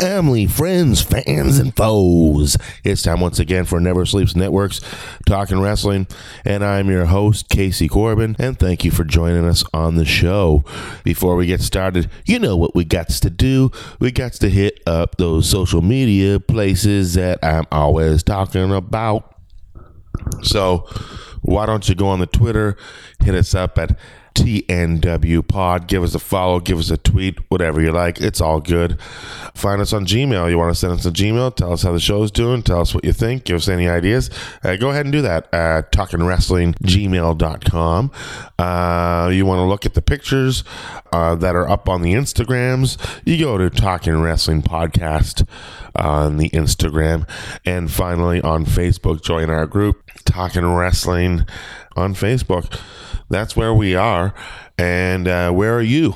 Family, friends, fans, and foes. It's time once again for Never Sleeps Networks Talking Wrestling, and I'm your host, Casey Corbin, and thank you for joining us on the show. Before we get started, you know what we got to do. We got to hit up those social media places that I'm always talking about. So, why don't you go on the Twitter, hit us up at TNW Pod. Give us a follow, give us a tweet, whatever you like. It's all good. Find us on Gmail. You want to send us a Gmail? Tell us how the show's doing. Tell us what you think. Give us any ideas. Uh, go ahead and do that at talkingwrestlinggmail.com. Uh, you want to look at the pictures uh, that are up on the Instagrams? You go to Talking Wrestling Podcast on the Instagram. And finally, on Facebook, join our group, Talking Wrestling on Facebook that's where we are. And uh, where are you?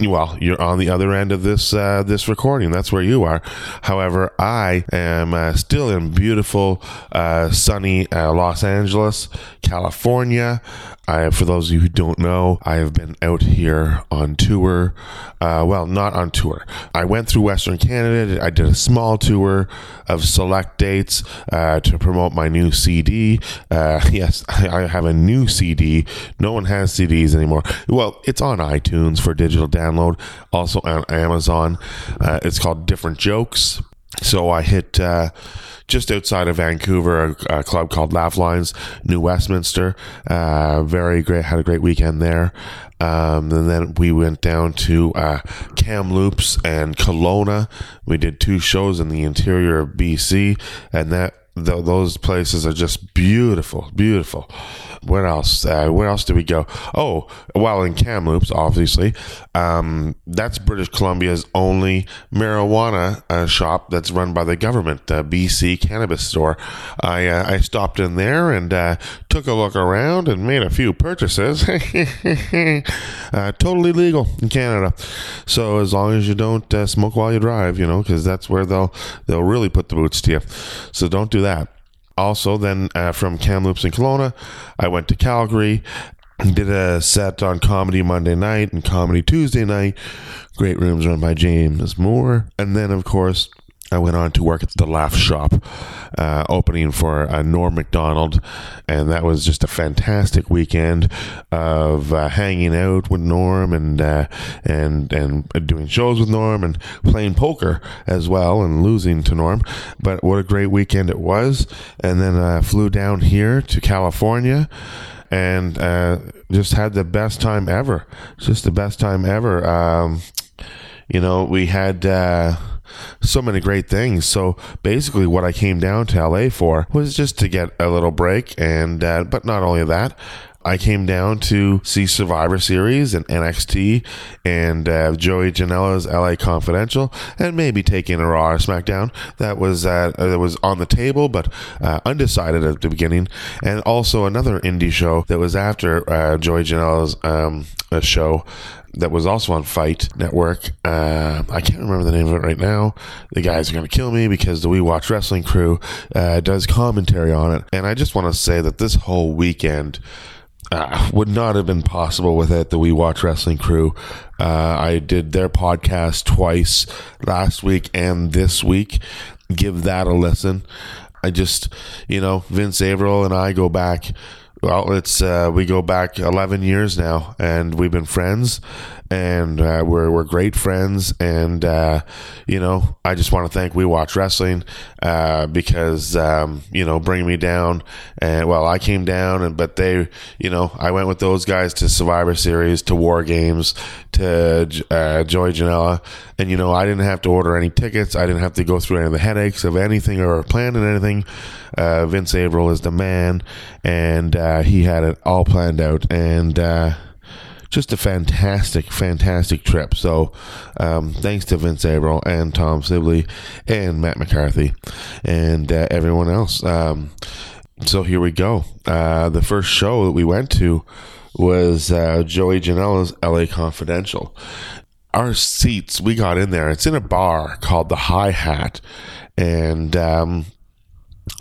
Well, you're on the other end of this uh, this recording. That's where you are. However, I am uh, still in beautiful, uh, sunny uh, Los Angeles, California. I, for those of you who don't know, I have been out here on tour. Uh, well, not on tour. I went through Western Canada. I did a small tour of select dates uh, to promote my new CD. Uh, yes, I have a new CD. No one has CDs anymore. Well, it's on iTunes for digital download, also on Amazon. Uh, it's called Different Jokes. So I hit uh, just outside of Vancouver, a, a, club called Laugh Lines, New Westminster. Uh, very great, had a great weekend there. Um, and then we went down to uh, Kamloops and Kelowna. We did two shows in the interior of BC, and that th- those places are just beautiful, beautiful where else? Uh, where else did we go? Oh, well, in Kamloops, obviously. Um, that's British Columbia's only marijuana uh, shop that's run by the government, the BC Cannabis Store. I uh, I stopped in there and uh, took a look around and made a few purchases. Uh, totally legal in Canada. So as long as you don't smoke while you drive, you know, because that's where they'll they'll really put the boots to you. So don't do that also, then uh, from Kamloops and Kelowna, I went to Calgary, did a set on Comedy Monday night and Comedy Tuesday night. Great rooms run by James Moore. And then, of course, I went on to work at the Laugh Shop, uh, opening for uh, Norm Macdonald, and that was just a fantastic weekend of uh, hanging out with Norm and uh, and and doing shows with Norm and playing poker as well and losing to Norm. But what a great weekend it was! And then I flew down here to California and uh, just had the best time ever. Just the best time ever. Um, you know, we had uh, so many great things. So basically, what I came down to LA for was just to get a little break, and uh, but not only that. I came down to see Survivor Series and NXT and uh, Joey Janela's LA Confidential and maybe taking a Raw or SmackDown that was uh, that was on the table but uh, undecided at the beginning and also another indie show that was after uh, Joey Janela's um, show that was also on Fight Network. Uh, I can't remember the name of it right now. The guys are going to kill me because the We Watch Wrestling crew uh, does commentary on it. And I just want to say that this whole weekend uh, would not have been possible without the We Watch Wrestling crew. Uh, I did their podcast twice last week and this week. Give that a listen. I just, you know, Vince Averill and I go back well, it's uh, we go back 11 years now, and we've been friends, and uh, we're we're great friends. And uh, you know, I just want to thank We Watch Wrestling uh, because um, you know bringing me down. And well, I came down, and but they, you know, I went with those guys to Survivor Series, to War Games, to uh, Joey Janela, and you know, I didn't have to order any tickets. I didn't have to go through any of the headaches of anything or planning anything. Uh, Vince Averill is the man, and uh, he had it all planned out. And just a fantastic, fantastic trip. So, um, thanks to Vince Averill and Tom Sibley and Matt McCarthy and uh, everyone else. Um, so here we go. Uh, the first show that we went to was uh, Joey Janela's LA Confidential. Our seats, we got in there. It's in a bar called the High Hat, and um,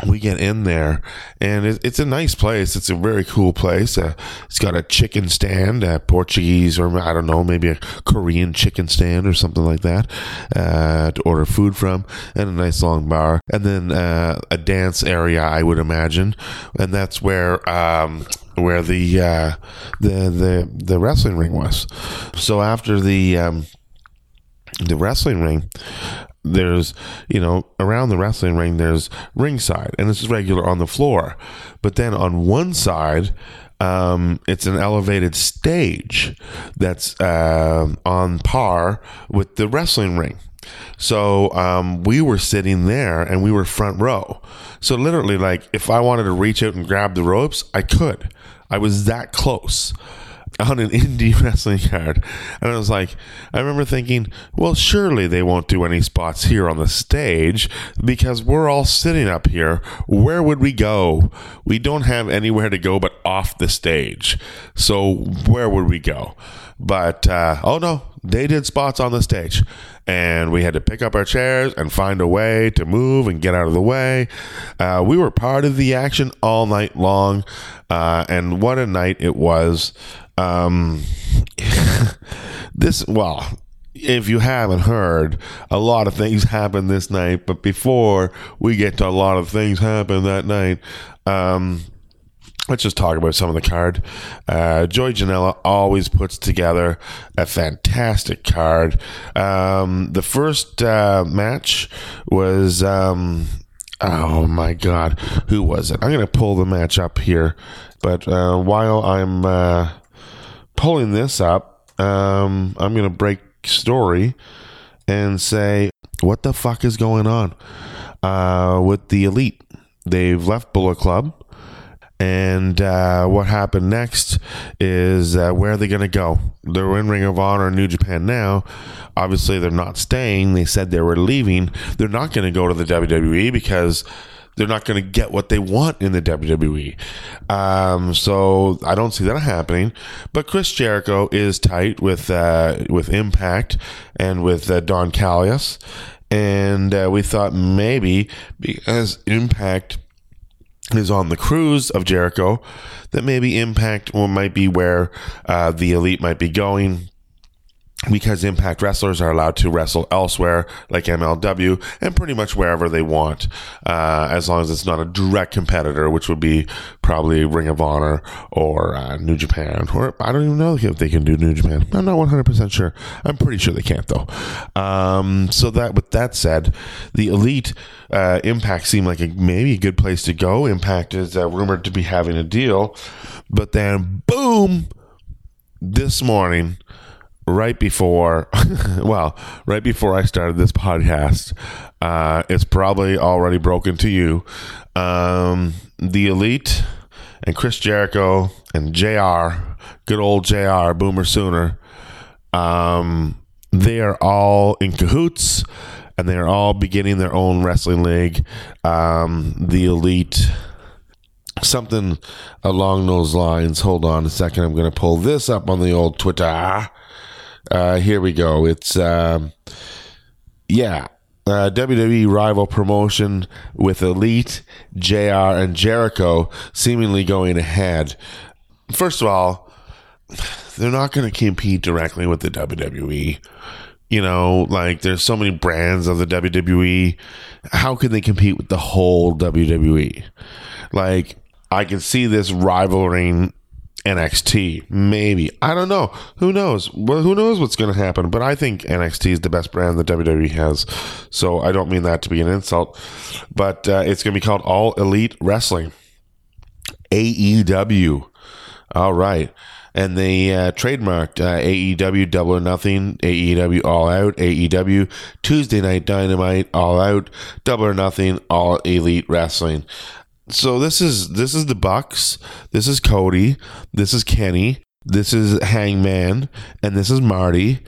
we get in there and it's a nice place. It's a very cool place. Uh, it's got a chicken stand a portuguese or i don't know maybe a korean chicken stand or something like that uh, to order food from and a nice long bar and then uh, a dance area i would imagine. And that's where um, where the uh, the the the wrestling ring was. So after the um, the wrestling ring there's you know around the wrestling ring there's ringside and this is regular on the floor. But then on one side um, it's an elevated stage that's uh, on par with the wrestling ring. So um, we were sitting there and we were front row. So literally like if i wanted to reach out and grab the ropes i could. I was that close on an indie wrestling card. And I was like, I remember thinking, well, surely they won't do any spots here on the stage because we're all sitting up here. Where would we go? We don't have anywhere to go but off the stage. So where would we go? But, uh, oh no, they did spots on the stage. And we had to pick up our chairs and find a way to move and get out of the way. Uh, we were part of the action all night long. Uh, and what a night it was. Um, this, well, if you haven't heard, a lot of things happened this night. But before we get to a lot of things happen that night, um, let's just talk about some of the card. Uh, Joey Janela always puts together a fantastic card. Um, the first uh, match was. Um, oh my God, who was it? I'm going to pull the match up here. But uh, while I'm uh, pulling this up, um, I'm going to break story and say, what the fuck is going on uh, with the elite? They've left Bullet Club. And uh, what happened next is uh, where are they going to go? They're in Ring of Honor New Japan now. Obviously, they're not staying. They said they were leaving. They're not going to go to the WWE because they're not going to get what they want in the WWE. Um, so I don't see that happening. But Chris Jericho is tight with uh, with Impact and with uh, Don Callis, and uh, we thought maybe because Impact is on the cruise of Jericho, that maybe Impact might be where uh, the Elite might be going because Impact wrestlers are allowed to wrestle elsewhere, like MLW, and pretty much wherever they want, uh, as long as it's not a direct competitor, which would be probably Ring of Honor or uh, New Japan, or I don't even know if they can do New Japan. I'm not 100% sure. I'm pretty sure they can't, though. Um, so that, with that said, the Elite uh, Impact seemed like a, maybe a good place to go. Impact is uh, rumored to be having a deal, but then boom, this morning right before, well, right before I started this podcast, uh, it's probably already broken to you. Um, the Elite and Chris Jericho and JR, good old JR, Boomer Sooner, um, they are all in cahoots and they are all beginning their own wrestling league. Um, the Elite something along those lines. Hold on a second. I'm going to pull this up on the old Twitter. Uh, here we go. It's um, yeah. Uh, WWE rival promotion with Elite, JR, and Jericho seemingly going ahead. First of all, they're not going to compete directly with the WWE. You know, like there's so many brands of the WWE. How can they compete with the whole WWE? Like, I can see this rivaling NXT, maybe. I don't know. Who knows? Well, who knows what's going to happen? But I think NXT is the best brand that WWE has. So I don't mean that to be an insult. But uh, it's going to be called All Elite Wrestling. AEW. All right. And they uh, trademarked uh, AEW Double or Nothing, AEW All Out, AEW Tuesday Night Dynamite, All Out, Double or Nothing, All Elite Wrestling so this is this is the Bucks. This is Cody. This is Kenny. This is Hangman, and this is Marty,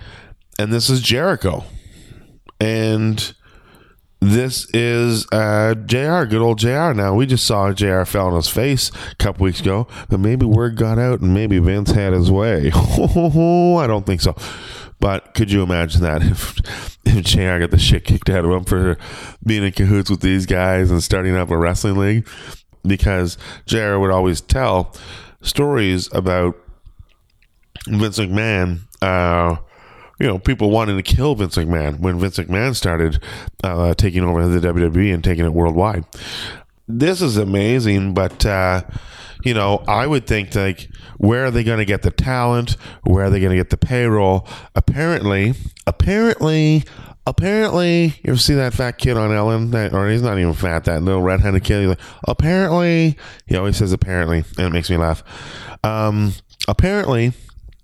and this is Jericho, and this is uh, JR, good old JR. Now, we just saw JR fell on his face a couple weeks ago, but maybe word got out and maybe Vince had his way. I don't think so. But could you imagine that if, if JR got the shit kicked out of him for being in cahoots with these guys and starting up a wrestling league? Because JR would always tell stories about Vince McMahon. Uh, you know, people wanting to kill Vince McMahon when Vince McMahon started uh, taking over the WWE and taking it worldwide. This is amazing, but uh, you know, I would think like, where are they going to get the talent? Where are they going to get the payroll? Apparently, apparently, apparently, you ever see that fat kid on Ellen? That, or he's not even fat. That little red-headed kid. He's like, apparently, he always says apparently, and it makes me laugh. Um, apparently,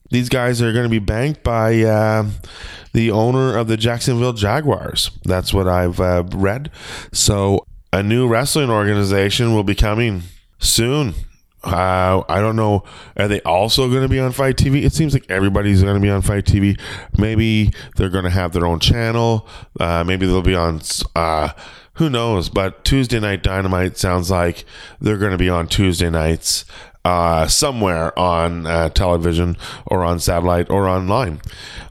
these guys are going to be banked by uh, the owner of the Jacksonville Jaguars. That's what I've uh, read. So a new wrestling organization will be coming soon. Uh, I don't know. Are they also going to be on Fight TV? It seems like everybody's going to be on Fight TV. Maybe they're going to have their own channel. Uh, maybe they'll be on. Uh, who knows? But Tuesday Night Dynamite sounds like they're going to be on Tuesday nights uh, somewhere on uh, television or on satellite or online.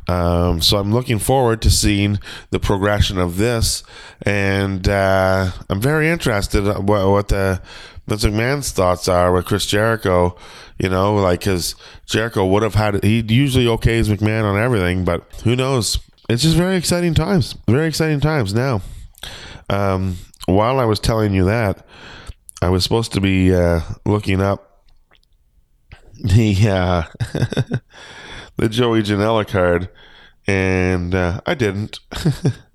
Um, so I'm looking forward to seeing the progression of this, and uh, I'm very interested what, what the Vince McMahon's thoughts are with Chris Jericho. You know, like because Jericho would have had he usually okays McMahon on everything, but who knows? It's just very exciting times. Very exciting times now. Um, while I was telling you that, I was supposed to be uh, looking up the uh, the Joey Janela card, and uh, I didn't.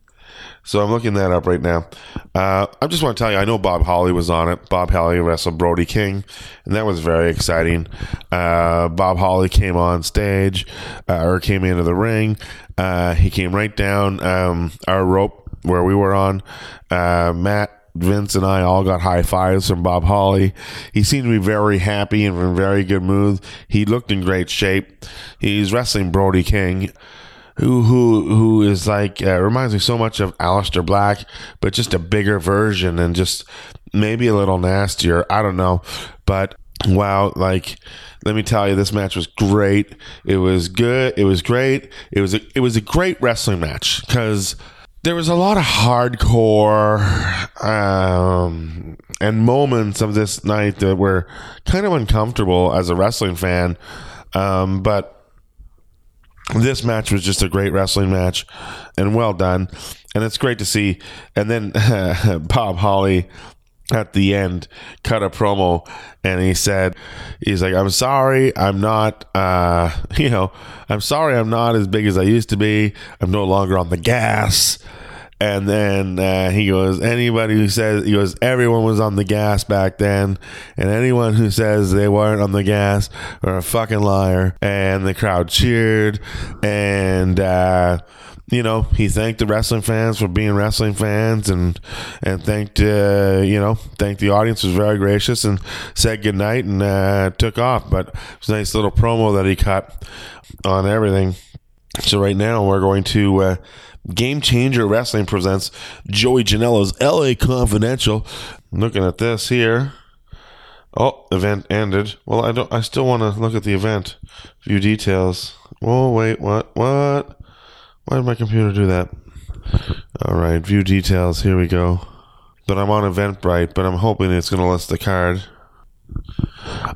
so I'm looking that up right now. Uh, I just want to tell you, I know Bob Holly was on it. Bob Holly wrestled Brody King, and that was very exciting. Uh, Bob Holly came on stage, uh, or came into the ring. Uh, he came right down um, our rope where we were on. Matt Vince and I all got high fives from Bob Holly. He seemed to be very happy and in very good mood. He looked in great shape. He's wrestling Brody King, who who who is like uh, reminds me so much of Aleister Black, but just a bigger version and just maybe a little nastier. I don't know, but wow, like let me tell you, this match was great. It was good. It was great. It was a, it was a great wrestling match because there was a lot of hardcore um, and moments of this night that were kind of uncomfortable as a wrestling fan. Um, but this match was just a great wrestling match and well done. And it's great to see. And then Bob Holly at the end cut a promo and he said he's like i'm sorry i'm not uh you know i'm sorry i'm not as big as i used to be i'm no longer on the gas and then uh, he goes, anybody who says, he goes, everyone was on the gas back then. And anyone who says they weren't on the gas are a fucking liar. And the crowd cheered. And, uh, you know, he thanked the wrestling fans for being wrestling fans and and thanked uh, you know thanked the audience was very gracious and said goodnight and uh, took off. But it was a nice little promo that he cut on everything. So right now we're going to uh, Game Changer Wrestling presents Joey Janela's LA Confidential. looking at this here. Oh, event ended. Well, I don't. I still want to look at the event. View details. Oh wait, what? What? Why did my computer do that? All right, view details. Here we go. But I'm on Eventbrite, but I'm hoping it's going to list the card.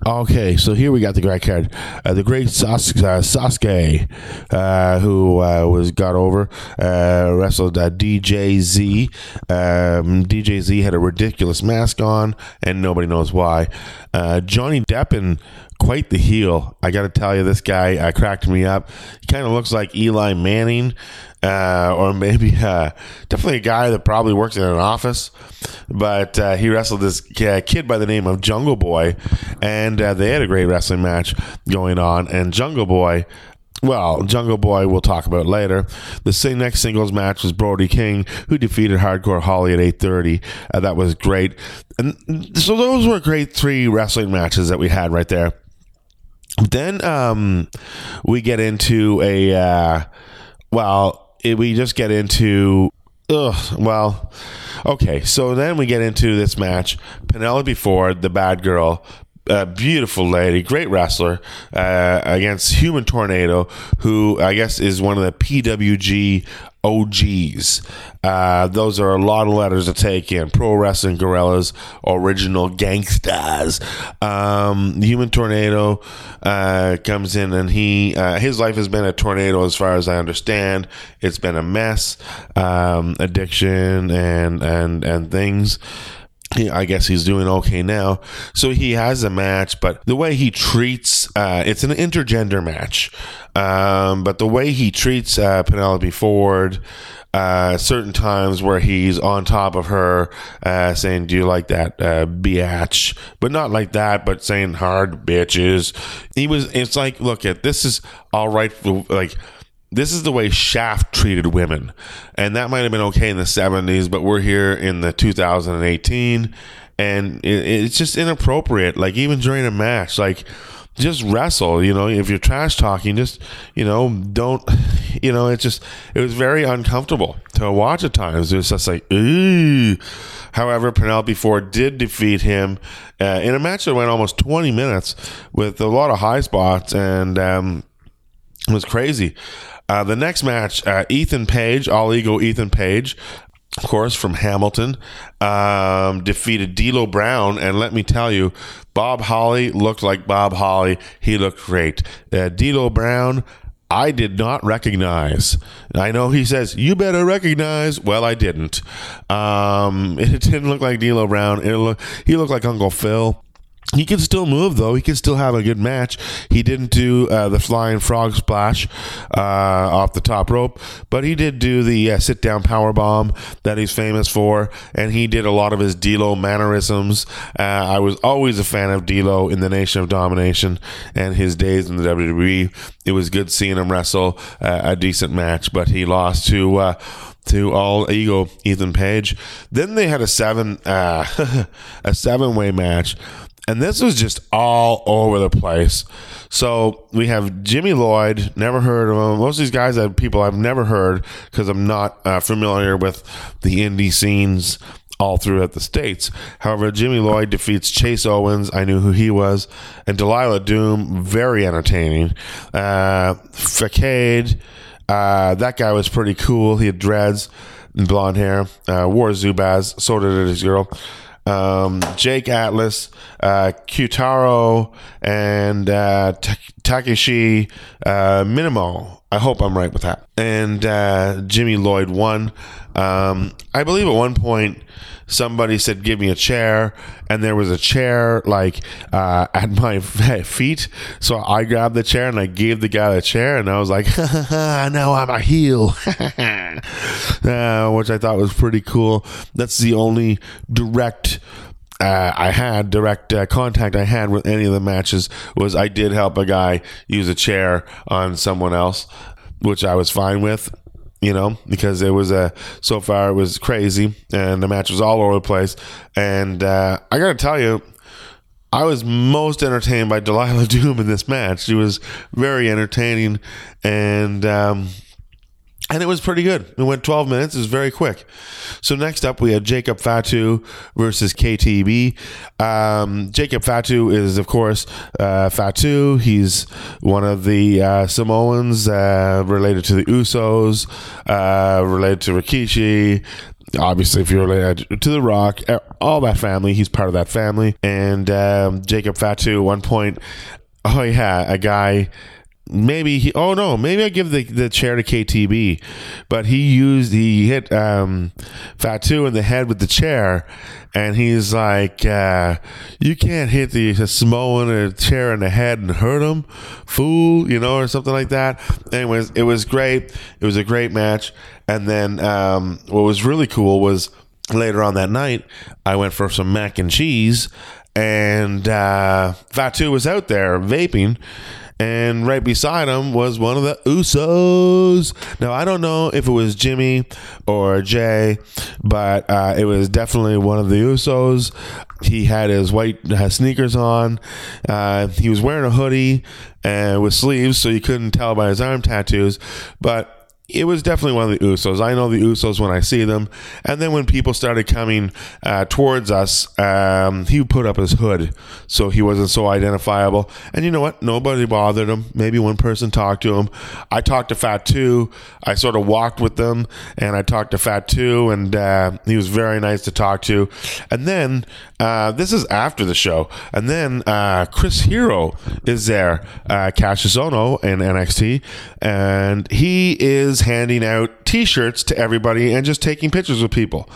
Okay, so here we got the great card. Uh, the great Sas- uh, Sasuke, uh, who uh, was got over, uh, wrestled uh, DJZ. Um, DJZ had a ridiculous mask on, and nobody knows why. Johnny Deppen quite the heel. I got to tell you, this guy cracked me up. He kind of looks like Eli Manning, uh, or maybe uh, definitely a guy that probably works in an office. But uh, he wrestled this kid by the name of Jungle Boy, and uh, they had a great wrestling match going on. And Jungle Boy well, Jungle Boy, we'll talk about later. The next singles match was Brody King, who defeated Hardcore Holly at 8:30. Uh, that was great, and so those were great three wrestling matches that we had right there. Then um, we get into a uh, well, it, we just get into ugh, well, okay. So then we get into this match: Penelope Ford, the bad girl, a beautiful lady, great wrestler, uh, against Human Tornado, who I guess is one of the PWG OGs. Uh, those are a lot of letters to take in. Pro Wrestling Guerrillas, original gangsters. Um, Human Tornado uh, comes in, and he uh, his life has been a tornado, as far as I understand. It's been a mess, um, addiction, and and and things. I guess he's doing okay now. So he has a match, but the way he treats uh, it's an intergender match. Um, but the way he treats uh, Penelope Ford, uh, certain times where he's on top of her, uh, saying, "Do you like that, uh, biatch?" But not like that, but saying hard bitches. He was. It's like, look at this is all right. Like this is the way Shaft treated women. And that might have been okay in the 70s, but we're here in the 2018 and it, it's just inappropriate. Like even during a match, like just wrestle, you know, if you're trash talking, just, you know, don't, you know, it's just, it was very uncomfortable to watch at times. It was just like, ooh. However, Penelope Ford did defeat him uh, in a match that went almost 20 minutes with a lot of high spots and, um, it was crazy. Uh, the next match, uh, Ethan Page, all ego Ethan Page, of course, from Hamilton, um, defeated D'Lo Brown. And let me tell you, Bob Holly looked like Bob Holly. He looked great. Uh, D'Lo Brown, I did not recognize. I know he says, you better recognize. Well, I didn't. Um, it didn't look like D'Lo Brown. It look, he looked like Uncle Phil. He can still move though. He can still have a good match. He didn't do uh, the flying frog splash uh, off the top rope, but he did do the uh, sit down power bomb that he's famous for, and he did a lot of his D'Lo mannerisms. Uh, I was always a fan of D'Lo in the Nation of Domination and his days in the WWE. It was good seeing him wrestle uh, a decent match, but he lost to uh, to all ego Ethan Page. Then they had a seven uh, a seven way match and this was just all over the place. So we have Jimmy Lloyd, never heard of him. Most of these guys are people I've never heard because I'm not uh, familiar with the indie scenes all throughout the states. However, Jimmy Lloyd defeats Chase Owens. I knew who he was, and Delilah Doom, very entertaining. Uh, Facade, uh, that guy was pretty cool. He had dreads and blonde hair. Uh, wore Zubaz, so did his girl um, Jake Atlas, uh, Kutaro, and uh, Takeshi uh. I hope I'm right with that. And uh, Jimmy Lloyd won. Um, I believe at one point somebody said, "Give me a chair," and there was a chair like uh, at my feet. So I grabbed the chair and I gave the guy the chair, and I was like, "Now I'm a heel," uh, which I thought was pretty cool. That's the only direct. Uh, I had direct uh, contact I had with any of the matches was I did help a guy use a chair on someone else, which I was fine with you know, because it was a so far it was crazy and the match was all over the place. And uh, I got to tell you, I was most entertained by Delilah Doom in this match. She was very entertaining, and um, and it was pretty good. It went 12 minutes. It was very quick. So next up, we had Jacob Fatu versus KTB. Um, Jacob Fatu is, of course, uh, Fatu. He's one of the uh, Samoans uh, related to the Usos, uh, related to Rikishi. Obviously, if you're related to The Rock, all that family, he's part of that family. And um, Jacob Fatu, at one point, oh yeah, a guy maybe he oh no maybe i give the, the chair to ktb but he used he hit um fatu in the head with the chair and he's like uh you can't hit the samoan a chair in the head and hurt him fool you know or something like that. Anyways it was great. It was a great match. And then um what was really cool was later on that night i went for some mac and cheese and uh fatu was out there vaping and right beside him was one of the Usos. Now I don't know if it was Jimmy or Jay, but uh, it was definitely one of the Usos. He had his white uh, sneakers on. Uh, he was wearing a hoodie and with sleeves, so you couldn't tell by his arm tattoos. But it was definitely one of the Usos. I know the Usos when I see them. And then when people started coming uh, towards us, um, he put up his hood so he wasn't so identifiable. And you know what? Nobody bothered him. Maybe one person talked to him. I talked to Fatu. I sort of walked with them and I talked to Fatu, and uh, he was very nice to talk to. And then uh, this is after the show. And then uh, Chris Hero is there, uh, Kassius Ohno in NXT, and he is handing out t shirts to everybody and just taking pictures with people.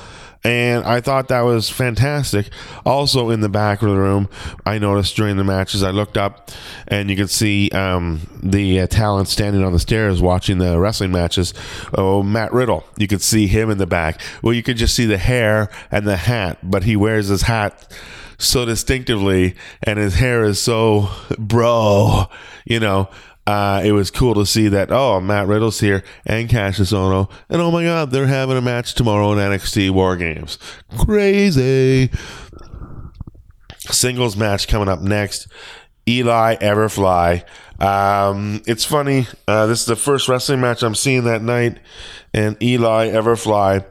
And I thought that was fantastic. Also, in the back of the room, I noticed during the matches, I looked up and you could see um, the uh, talent standing on the stairs watching the wrestling matches. Oh, Matt Riddle. You could see him in the back. Well, you could just see the hair and the hat, but he wears his hat so distinctively and his hair is so bro, you know. Uh, it was cool to see that. Oh, Matt Riddle's here and Kassius Ohno, and oh my God, they're having a match tomorrow in NXT War Games. Crazy singles match coming up next. Eli Everfly. Um, it's funny. Uh, this is the first wrestling match I'm seeing that night, and Eli Everfly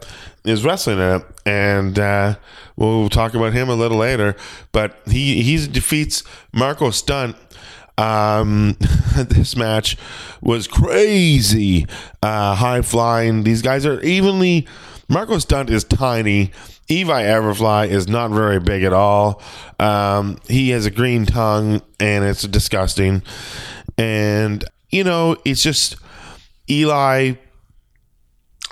is wrestling in it, and uh, we'll talk about him a little later. But he he defeats Marko Stunt um, this match was crazy, uh, high flying. These guys are evenly. Marko Stunt is tiny. Eli Everfly is not very big at all. Um, he has a green tongue and it's disgusting. And, you know, it's just Eli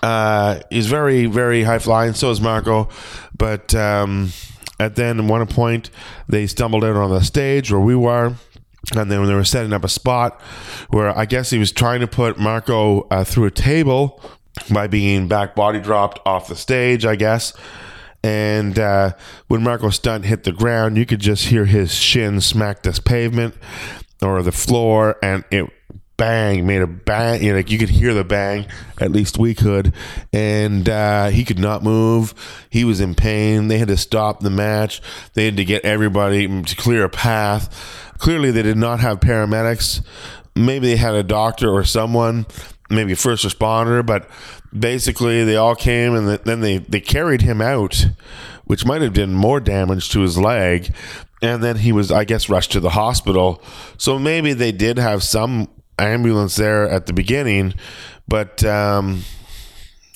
uh, is very, very high flying. So is Marko, But um, at then one point, they stumbled out on the stage where we were and then when they were setting up a spot where I guess he was trying to put Marko uh, through a table by being back body dropped off the stage, I guess. And uh, when Marko Stunt hit the ground, you could just hear his shin smack this pavement or the floor, and it bang made a bang you know, like you could hear the bang at least we could and uh, he could not move he was in pain they had to stop the match they had to get everybody to clear a path Clearly, they did not have paramedics. Maybe they had a doctor or someone, maybe a first responder, but basically they all came and then they, they carried him out, which might have done more damage to his leg. And then he was, I guess, rushed to the hospital. So maybe they did have some ambulance there at the beginning, but um,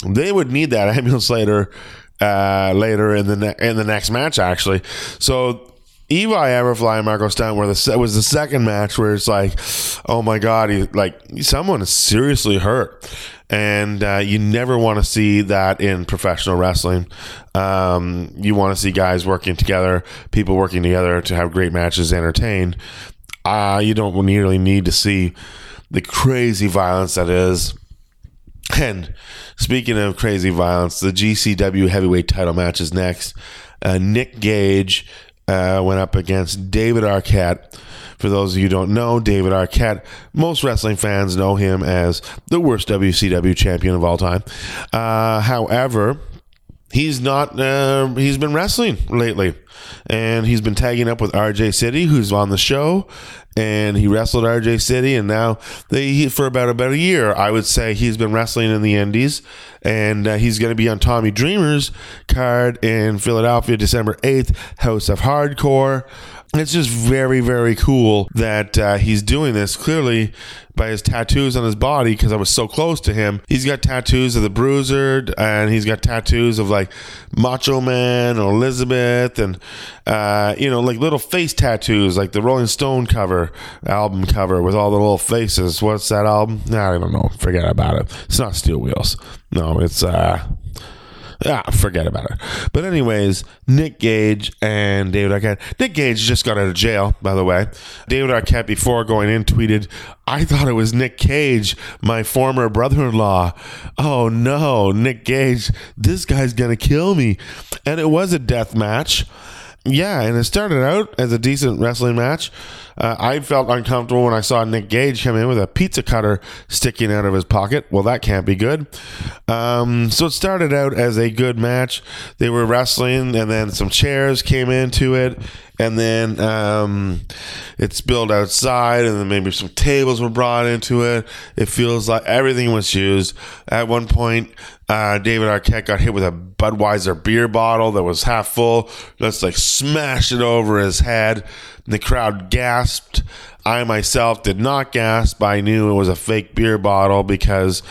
they would need that ambulance later. Uh, later in the ne- in the next match, actually. So Eli Everfly and Marko Stunt were the was the second match where it's like, oh my god, he, like someone is seriously hurt, and uh, you never want to see that in professional wrestling. Um, you want to see guys working together, people working together to have great matches, entertain. Uh, you don't nearly need to see the crazy violence that is. And speaking of crazy violence, the GCW heavyweight title match is next. Uh, Nick Gage uh, went up against David Arquette. For those of you who don't know, David Arquette, most wrestling fans know him as the worst WCW champion of all time. Uh, however, he's not uh, he's been wrestling lately. And he's been tagging up with rj city who's on the show. And he wrestled rj city and now they for about about a year i would say he's been wrestling in the indies. And uh, he's going to be on tommy dreamer's card in philadelphia december 8th house of hardcore it's just very very cool that uh, he's doing this clearly by his tattoos on his body because I was so close to him. He's got tattoos of the Bruiser and he's got tattoos of like Macho Man or Elizabeth and uh, you know like little face tattoos like the Rolling Stone cover album cover with all the little faces. What's that album? I don't know. Forget about it. It's not Steel Wheels. No, it's uh Ah, forget about it. But anyways, Nick Gage and David Arquette. Nick Gage just got out of jail, by the way. David Arquette, before going in, tweeted, "I thought it was Nick Cage, my former brother-in-law. Oh no, Nick Gage, this guy's gonna kill me." And it was a death match. Yeah, and it started out as a decent wrestling match. Uh, I felt uncomfortable when I saw Nick Gage come in with a pizza cutter sticking out of his pocket. Well, that can't be good. Um, so it started out as a good match. They were wrestling, and then some chairs came into it, and then um, it spilled outside, and then maybe some tables were brought into it. It feels like everything was used. At one point, uh, David Arquette got hit with a Budweiser beer bottle that was half full. Let's like smash it over his head. The crowd gasped. I myself did not gasp. I knew it was a fake beer bottle because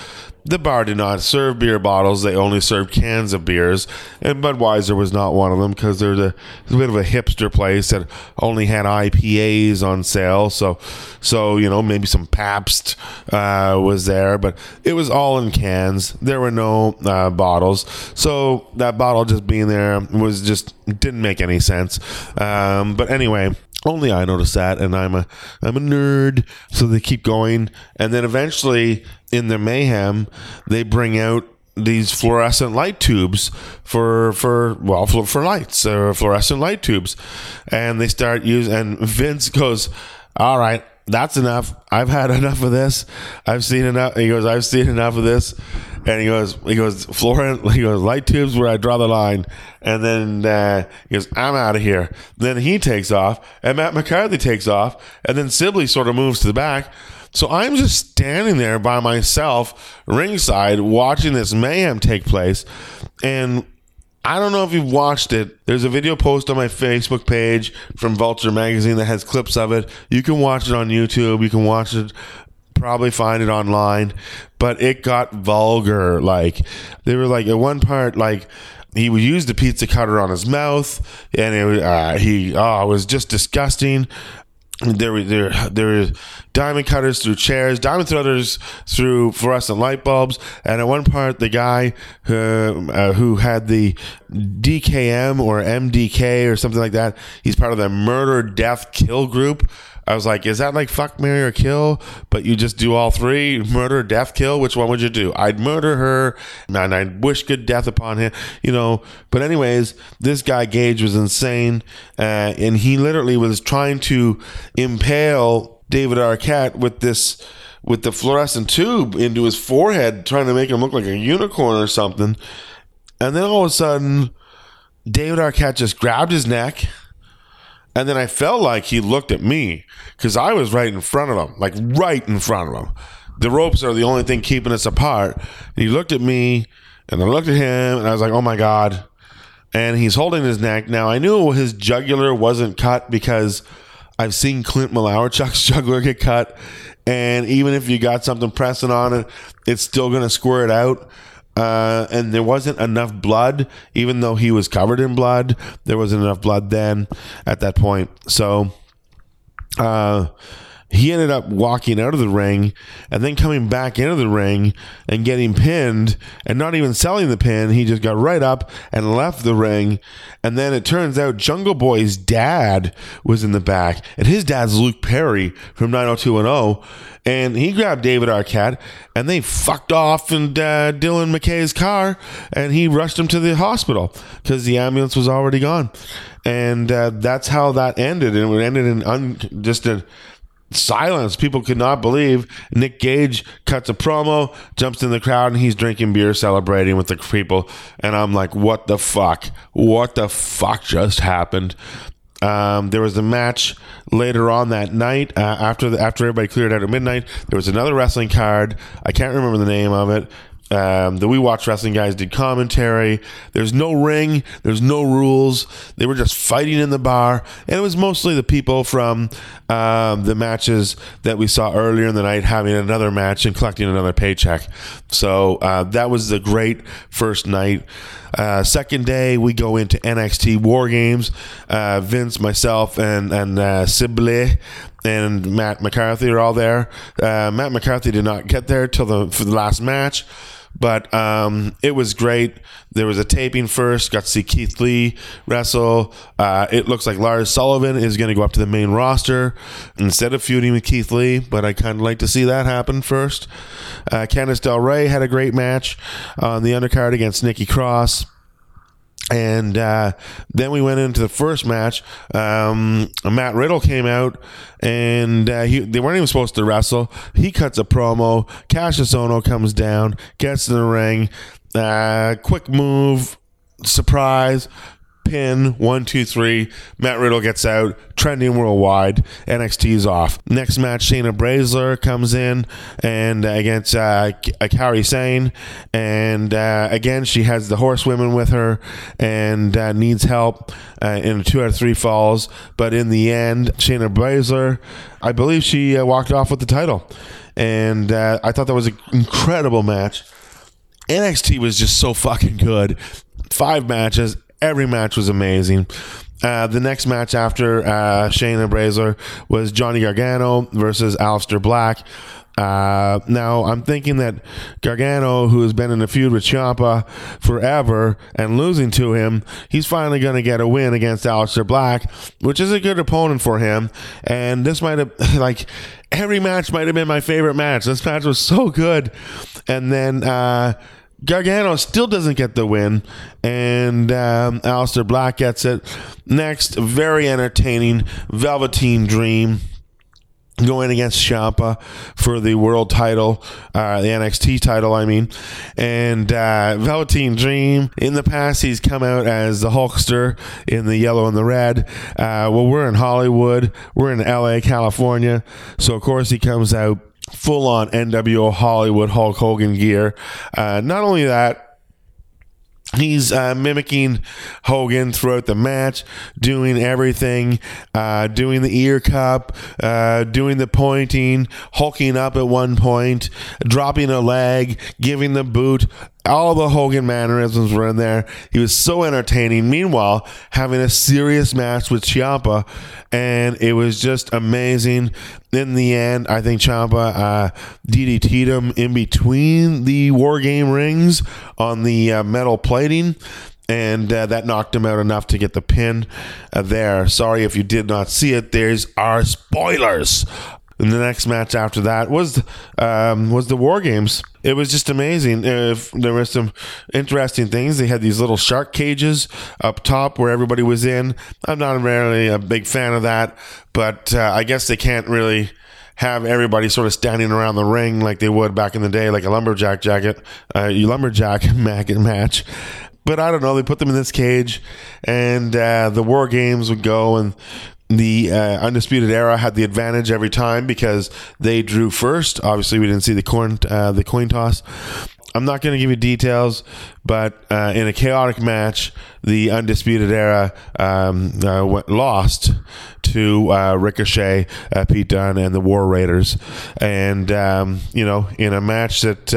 the bar did not serve beer bottles. They only served cans of beers. And Budweiser was not one of them because they're a, a bit of a hipster place that only had IPAs on sale. So, so you know, maybe some Pabst uh, was there, but it was all in cans. There were no uh, bottles. So that bottle just being there was just didn't make any sense. Um, but anyway, only I notice that, and I'm a I'm a nerd. So they keep going, and then eventually, in their mayhem, they bring out these fluorescent light tubes for for well for, for lights or fluorescent light tubes, and they start using. And Vince goes, "All right, that's enough. I've had enough of this. I've seen enough." He goes, "I've seen enough of this." and he goes, he goes, Florent, he goes, light tubes where I draw the line, and then uh, he goes, I'm out of here. Then he takes off, and Matt McCarthy takes off, and then Sibley sort of moves to the back. So I'm just standing there by myself, ringside, watching this mayhem take place, and I don't know if you've watched it. There's a video post on my Facebook page from Vulture Magazine that has clips of it. You can watch it on YouTube. You can watch it probably find it online, but it got vulgar. Like they were like at one part like he would use the pizza cutter on his mouth, and it, uh, he oh, it was just disgusting. There there there were diamond cutters through chairs, diamond threaders through fluorescent light bulbs, and at one part the guy uh, uh, who had the DKM or MDK or something like that, he's part of the murder, death, kill group I was like, is that like fuck, marry, or kill? But you just do all three murder, death, kill. Which one would you do? I'd murder her and I'd wish good death upon him, you know. But, anyways, this guy Gage was insane. Uh, and he literally was trying to impale David Arquette with this with the fluorescent tube into his forehead, trying to make him look like a unicorn or something. And then all of a sudden, David Arquette just grabbed his neck and then I felt like he looked at me because I was right in front of him, like right in front of him. The ropes are the only thing keeping us apart. And he looked at me and I looked at him and I was like, oh my God. And he's holding his neck. Now, I knew his jugular wasn't cut because I've seen Clint Malarchuk's jugular get cut. And even if you got something pressing on it, it's still going to squirt out. Uh, and there wasn't enough blood, even though he was covered in blood. There wasn't enough blood then at that point. So, uh, he ended up walking out of the ring and then coming back into the ring and getting pinned and not even selling the pin. He just got right up and left the ring. And then it turns out Jungle Boy's dad was in the back, and his dad's Luke Perry from 90210. And he grabbed David Arquette and they fucked off in uh, Dylan McKay's car and he rushed him to the hospital because the ambulance was already gone. And uh, that's how that ended. And it ended in un- just a silence. People could not believe Nick Gage cuts a promo, jumps in the crowd, and he's drinking beer, celebrating with the people. And I'm like, what the fuck? What the fuck just happened? Um, there was a match later on that night uh, after the, after everybody cleared out at midnight. There was another wrestling card. I can't remember the name of it. Um, the We Watch Wrestling guys did commentary. There's no ring. There's no rules. They were just fighting in the bar, and it was mostly the people from um, the matches that we saw earlier in the night having another match and collecting another paycheck. So uh, that was the great first night. Uh, second day, we go into NXT War Games. Uh, Vince, myself, and and uh, Sibley and Matt McCarthy are all there. Uh, Matt McCarthy did not get there till the for the last match. But um, it was great. There was a taping first. Got to see Keith Lee wrestle. Uh, it looks like Lars Sullivan is going to go up to the main roster instead of feuding with Keith Lee. But I kind of like to see that happen first. Uh, Candice LeRae had a great match on the undercard against Nikki Cross. And uh, then we went into the first match. Um, Matt Riddle came out, and uh, he, they weren't even supposed to wrestle. He cuts a promo. Kassius Ohno comes down, gets in the ring. Uh, quick move, surprise, pin, one, two, three. Matt Riddle gets out, trending worldwide. NXT's off. Next match, Shayna Baszler comes in and against uh, uh, Sane, and uh, again she has the horsewomen with her and uh, needs help uh, in two out of three falls. But in the end, Shayna Baszler, I believe she uh, walked off with the title, and uh, I thought that was an incredible match. NXT was just so fucking good. Five matches, every match was amazing. Uh, the next match after uh, Shayna Baszler was Johnny Gargano versus Aleister Black. Uh, now I'm thinking that Gargano, who has been in a feud with Ciampa forever and losing to him, he's finally going to get a win against Aleister Black, which is a good opponent for him. And this might have like every match might have been my favorite match. This match was so good. And then uh, Gargano still doesn't get the win, and um, Aleister Black gets it. Next, very entertaining Velveteen Dream going against Ciampa for the world title, uh, the NXT title, I mean. And uh, Velveteen Dream, in the past, he's come out as the Hulkster in the yellow and the red. Uh, well, we're in Hollywood, we're in LA, California. So, of course, he comes out full on NWO Hollywood Hulk Hogan gear. Uh, not only that, He's uh, mimicking Hogan throughout the match, doing everything, uh, doing the ear cup, uh, doing the pointing, hulking up at one point, dropping a leg, giving the boot. All the Hogan mannerisms were in there. He was so entertaining. Meanwhile, having a serious match with Ciampa, and it was just amazing. In the end, I think Ciampa uh, DDT'd him in between the War Game rings on the uh, metal plating and uh, that knocked him out enough to get the pin uh, there. Sorry if you did not see it. There's our spoilers. And the next match after that was um, was the War Games. It was just amazing. If there were some interesting things, they had these little shark cages up top where everybody was in. I'm not really a big fan of that, but uh, I guess they can't really have everybody sort of standing around the ring like they would back in the day, like a lumberjack jacket, uh, lumberjack match. But I don't know. They put them in this cage, and uh, the war games would go, and the uh, undisputed era had the advantage every time because they drew first. Obviously, we didn't see the coin uh, the coin toss. I'm not going to give you details, but uh, in a chaotic match, the undisputed era um, uh, lost to uh, Ricochet, uh, Pete Dunne, and the War Raiders, and um, you know, in a match that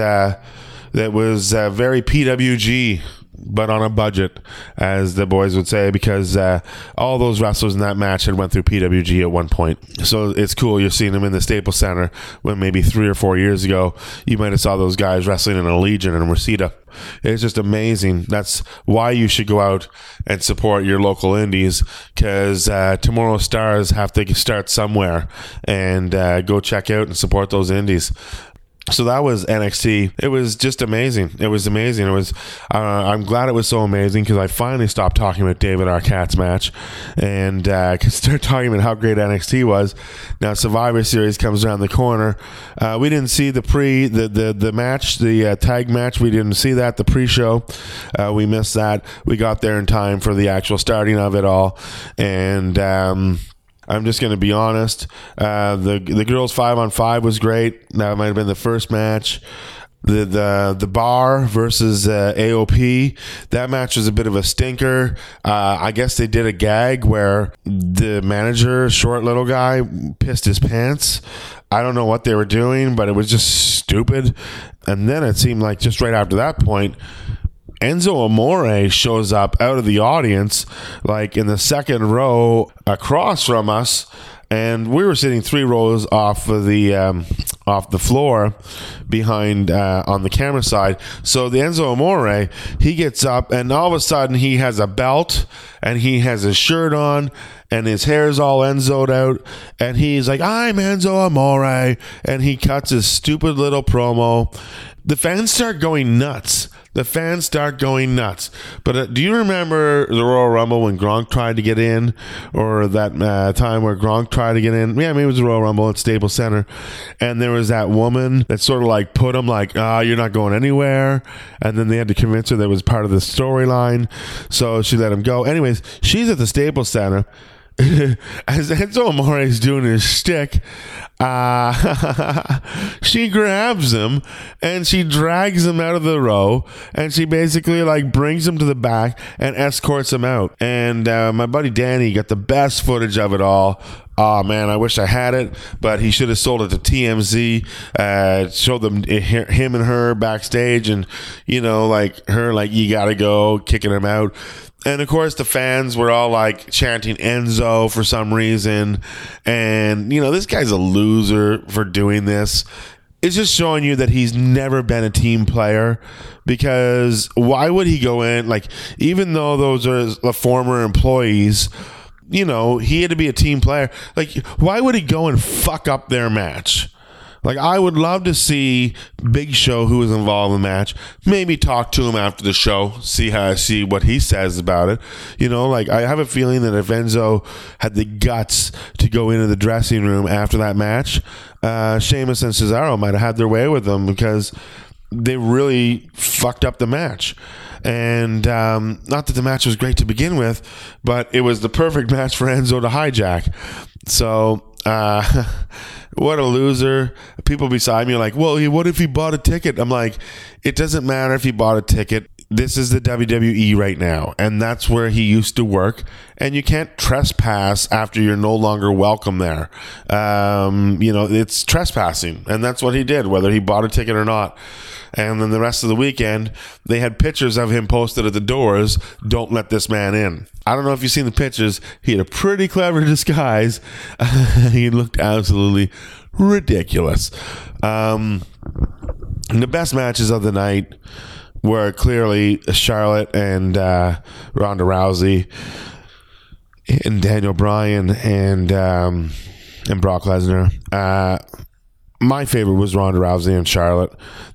that was very PWG but on a budget, as the boys would say, because uh, all those wrestlers in that match had went through PWG at one point. So it's cool you're seeing them in the Staples Center when maybe three or four years ago you might have saw those guys wrestling in a Legion and Reseda. It's just amazing. That's why you should go out and support your local indies because uh, tomorrow stars have to start somewhere and uh, go check out and support those indies so that was NXT. It was just amazing. It was amazing. It was. Uh, I'm glad it was so amazing because I finally stopped talking about David Arquette's match and uh, could start talking about how great NXT was. Now Survivor Series comes around the corner. Uh, we didn't see the pre the the, the match, the uh, tag match. We didn't see that the pre-show. Uh, we missed that. We got there in time for the actual starting of it all, and. Um, I'm just going to be honest. Uh, the the girls five on five was great. That might have been the first match. The the the bar versus uh, AOP that match was a bit of a stinker. Uh, I guess they did a gag where the manager, short little guy, pissed his pants. I don't know what they were doing, but it was just stupid. And then it seemed like just right after that point, Enzo Amore shows up out of the audience, like in the second row across from us, and we were sitting three rows off of the um, off the floor behind uh, on the camera side. So the Enzo Amore, he gets up, and all of a sudden he has a belt and he has his shirt on and his hair's all Enzo'd out, and he's like, "I'm Enzo Amore," and he cuts his stupid little promo, the fans start going nuts. The fans start going nuts. But uh, do you remember the Royal Rumble when Gronk tried to get in, or that uh, time where Gronk tried to get in? Yeah, maybe it was the Royal Rumble at Staples Center, and there was that woman that sort of like put him like, "Ah, you're not going anywhere," and then they had to convince her that was part of the storyline, so she let him go. Anyways, she's at the Staples Center. As Enzo Amore is doing his shtick, uh, she grabs him and she drags him out of the row and she basically like brings him to the back and escorts him out. And uh, my buddy Danny got the best footage of it all. Oh man, I wish I had it, but he should have sold it to TMZ. Uh, showed them him and her backstage, and you know, like her, like you gotta go, kicking him out. And of course, the fans were all like chanting Enzo for some reason. And, you know, this guy's a loser for doing this. It's just showing you that he's never been a team player because why would he go in? Like, even though those are the former employees, you know, he had to be a team player. Like, why would he go and fuck up their match? Like I would love to see Big Show, who was involved in the match, maybe talk to him after the show, see how see what he says about it. You know, like I have a feeling that if Enzo had the guts to go into the dressing room after that match, uh, Sheamus and Cesaro might have had their way with them because they really fucked up the match. And um, not that the match was great to begin with, but it was the perfect match for Enzo to hijack. So uh, what a loser. People beside me are like, well, what if he bought a ticket? I'm like, it doesn't matter if he bought a ticket. This is the WWE right now, and that's where he used to work. And you can't trespass after you're no longer welcome there. Um, you know, it's trespassing, and that's what he did, whether he bought a ticket or not. And then the rest of the weekend, they had pictures of him posted at the doors. Don't let this man in. I don't know if you've seen the pictures. He had a pretty clever disguise. he looked absolutely ridiculous. Um, the best matches of the night were clearly Charlotte and uh, Ronda Rousey and Daniel Bryan and um, and Brock Lesnar. Uh, my favorite was Ronda Rousey and Charlotte.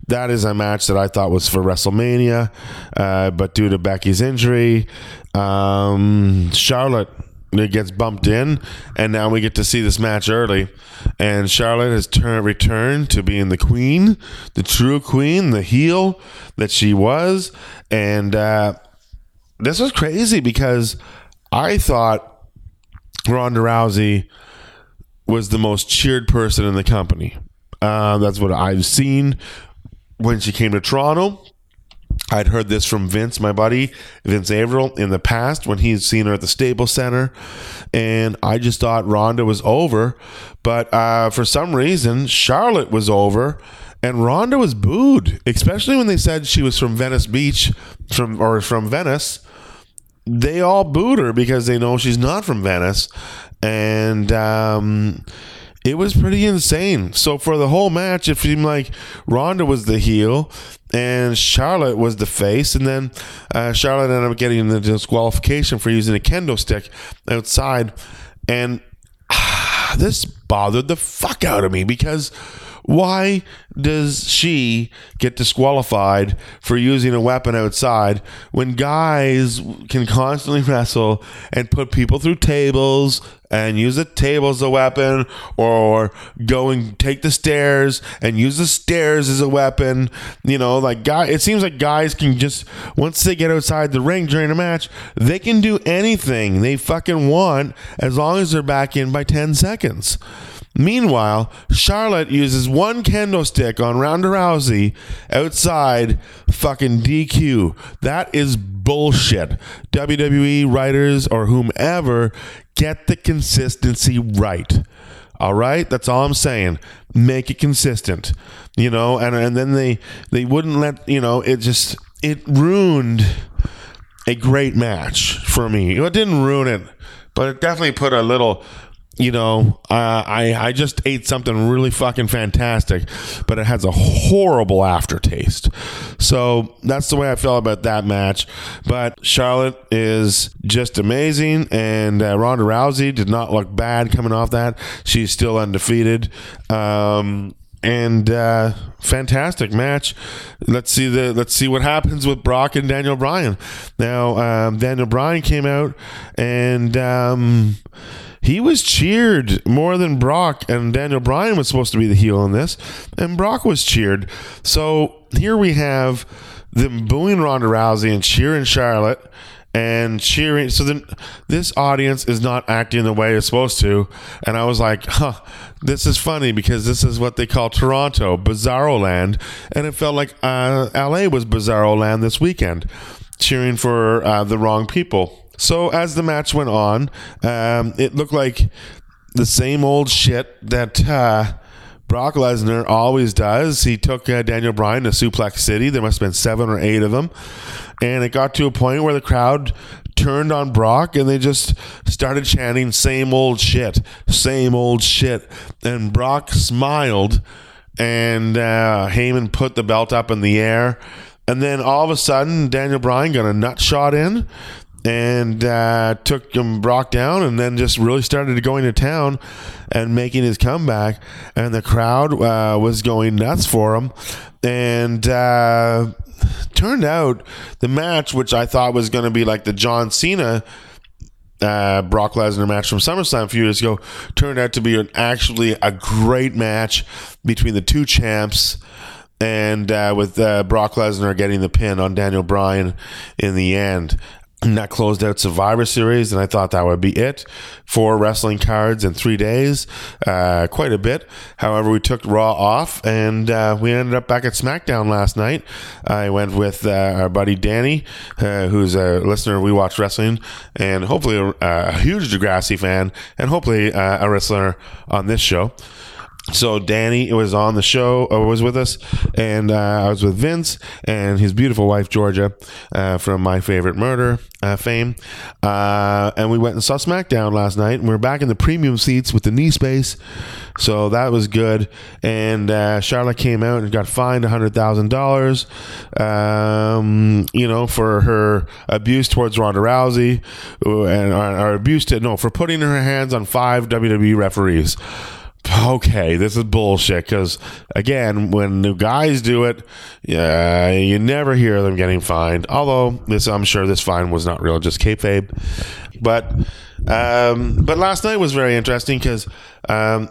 That is a match that I thought was for WrestleMania, uh, but due to Becky's injury, um, Charlotte it gets bumped in, and now we get to see this match early. And Charlotte has turned returned to being the queen, the true queen, the heel that she was. And uh, this was crazy because I thought Ronda Rousey was the most cheered person in the company. Uh, that's what I've seen when she came to Toronto. I'd heard this from Vince, my buddy, Vince Averill, in the past when he's seen her at the Staples Center. And I just thought Ronda was over. But uh, for some reason, Charlotte was over and Ronda was booed, especially when they said she was from Venice Beach from or from Venice. They all booed her because they know she's not from Venice. And um, it was pretty insane. So for the whole match, it seemed like Ronda was the heel and Charlotte was the face, and then uh, Charlotte ended up getting the disqualification for using a kendo stick outside, and ah, this bothered the fuck out of me because why does she get disqualified for using a weapon outside when guys can constantly wrestle and put people through tables and use the table as a weapon or go and take the stairs and use the stairs as a weapon? You know like guy it seems like guys can just once they get outside the ring during a match they can do anything they fucking want as long as they're back in by 10 seconds Meanwhile, Charlotte uses one kendo stick on Ronda Rousey outside fucking DQ. That is bullshit. WWE writers or whomever get the consistency right. All right, that's all I'm saying. Make it consistent, you know. And and then they they wouldn't let you know. It just it ruined a great match for me. It didn't ruin it, but it definitely put a little you know, uh, I I just ate something really fucking fantastic, but it has a horrible aftertaste. So that's the way I felt about that match. But Charlotte is just amazing, and uh, Ronda Rousey did not look bad coming off that. She's still undefeated. Um, and uh, fantastic match. Let's see the let's see what happens with Brock and Daniel Bryan. Now um, Daniel Bryan came out and. Um, he was cheered more than Brock, and Daniel Bryan was supposed to be the heel in this, and Brock was cheered. So here we have them booing Ronda Rousey and cheering Charlotte and cheering. So then this audience is not acting the way it's supposed to. And I was like, huh, this is funny because this is what they call Toronto, Bizarro Land. And it felt like uh, LA was Bizarro Land this weekend, cheering for uh, the wrong people. So as the match went on, um, it looked like the same old shit that uh, Brock Lesnar always does. He took uh, Daniel Bryan to Suplex City. There must have been seven or eight of them. And it got to a point where the crowd turned on Brock and they just started chanting, same old shit, same old shit. And Brock smiled and uh, Heyman put the belt up in the air. And then all of a sudden, Daniel Bryan got a nut shot in and uh, took him Brock down, and then just really started going to town and making his comeback. And the crowd uh, was going nuts for him, and uh, turned out the match, which I thought was going to be like the John Cena. Uh, Brock Lesnar match from SummerSlam a few years ago turned out to be an, actually a great match between the two champs and uh, with uh, Brock Lesnar getting the pin on Daniel Bryan in the end. And that closed out Survivor Series, and I thought that would be it. Four wrestling cards in three days, uh, quite a bit. However, we took Raw off, and uh, we ended up back at SmackDown last night. I went with uh, our buddy Danny, uh, who's a listener. We watch wrestling, and hopefully a, a huge Degrassi fan, and hopefully uh, a wrestler on this show so Danny was on the show, or uh, was with us, and uh, I was with Vince and his beautiful wife Georgia uh, from My Favorite Murder uh, fame, uh, and we went and saw SmackDown last night. And we are back in the premium seats with the knee space, so that was good. And uh, Charlotte came out and got fined hundred thousand dollars, um, you know, for her abuse towards Ronda Rousey, and or, or abuse to no for putting her hands on five WWE referees okay, this is bullshit. Because again, when new guys do it, yeah, you never hear them getting fined. Although this, I'm sure this fine was not real, just kayfabe. But um, but last night was very interesting because um,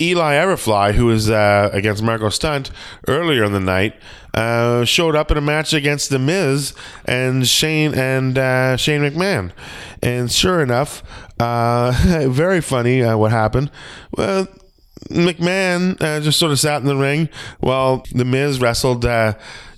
Eli Everfly, who was uh, against Marko Stunt earlier in the night, uh, showed up in a match against The Miz and Shane and uh, Shane McMahon. And sure enough, uh, very funny uh, what happened. Well, McMahon uh, just sort of sat in the ring while The Miz wrestled Eli,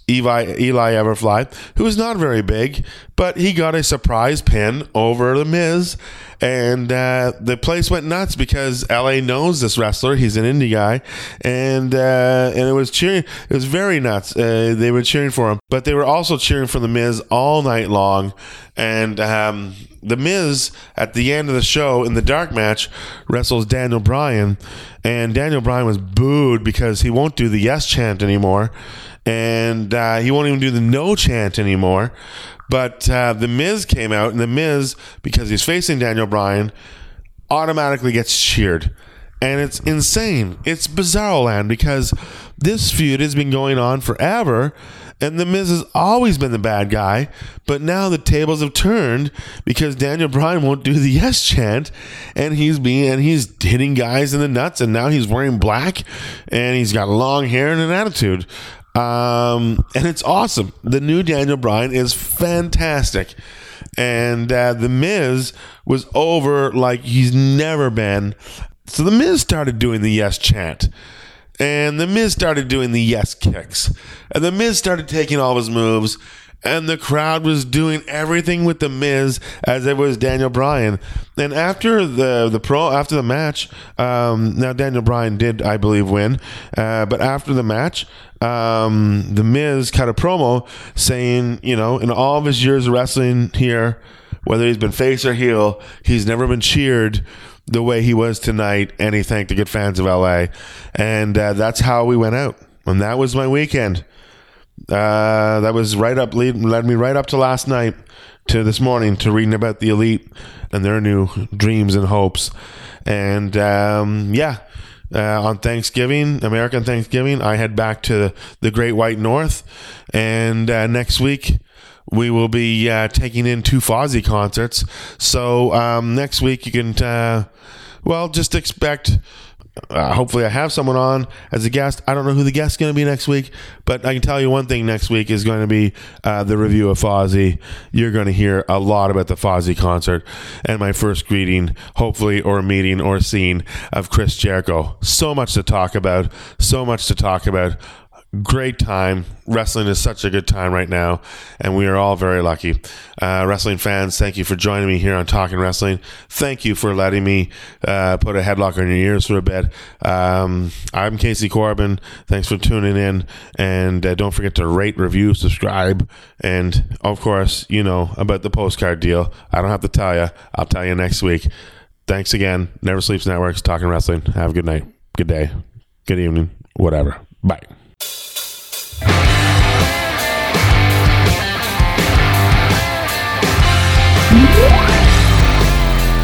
Eli Everfly, who is not very big, but he got a surprise pin over The Miz. And uh, the place went nuts because LA knows this wrestler. He's an indie guy. And uh, and it was cheering. It was very nuts. Uh, they were cheering for him. But they were also cheering for The Miz all night long. And um, The Miz, at the end of the show, in the dark match, wrestles Daniel Bryan. And Daniel Bryan was booed because he won't do the yes chant anymore and uh, he won't even do the no chant anymore. But uh, the Miz came out, and the Miz, because he's facing Daniel Bryan, automatically gets cheered. And it's insane. It's bizarre land because this feud has been going on forever. And The Miz has always been the bad guy, but now the tables have turned because Daniel Bryan won't do the yes chant, and he's being and he's hitting guys in the nuts, and now he's wearing black, and he's got long hair and an attitude. Um, and it's awesome. The new Daniel Bryan is fantastic. And uh, The Miz was over like he's never been. So The Miz started doing the yes chant. And The Miz started doing the yes kicks. And The Miz started taking all his moves and the crowd was doing everything with the Miz as it was Daniel Bryan. And after the the pro after the match, um, now Daniel Bryan did I believe win, uh, but after the match, um, the Miz cut a promo saying, you know, in all of his years of wrestling here, whether he's been face or heel, he's never been cheered the way he was tonight, and he thanked the good fans of LA, and uh, that's how we went out, and that was my weekend. Uh, that was right up lead led me right up to last night to this morning to reading about the elite and their new dreams and hopes. And um, yeah uh, on Thanksgiving, American Thanksgiving, I head back to the Great White North, and uh, next week we will be uh, taking in two Fozzy concerts. So um, next week you can, uh, well, just expect. Uh, hopefully, I have someone on as a guest. I don't know who the guest is going to be next week, but I can tell you one thing: next week is going to be uh, the review of Fozzy. You're going to hear a lot about the Fozzy concert and my first greeting, hopefully, or meeting or scene of Chris Jericho. So much to talk about. So much to talk about great time. Wrestling is such a good time right now, and we are all very lucky. Uh, wrestling fans, thank you for joining me here on Talking Wrestling. Thank you for letting me uh, put a headlock on your ears for a bit. Um, I'm Casey Corbin. Thanks for tuning in, and uh, don't forget to rate, review, subscribe, and of course, you know about the postcard deal. I don't have to tell you. I'll tell you next week. Thanks again. Never Sleeps Networks, Talking Wrestling. Have a good night, good day, good evening, whatever. Bye.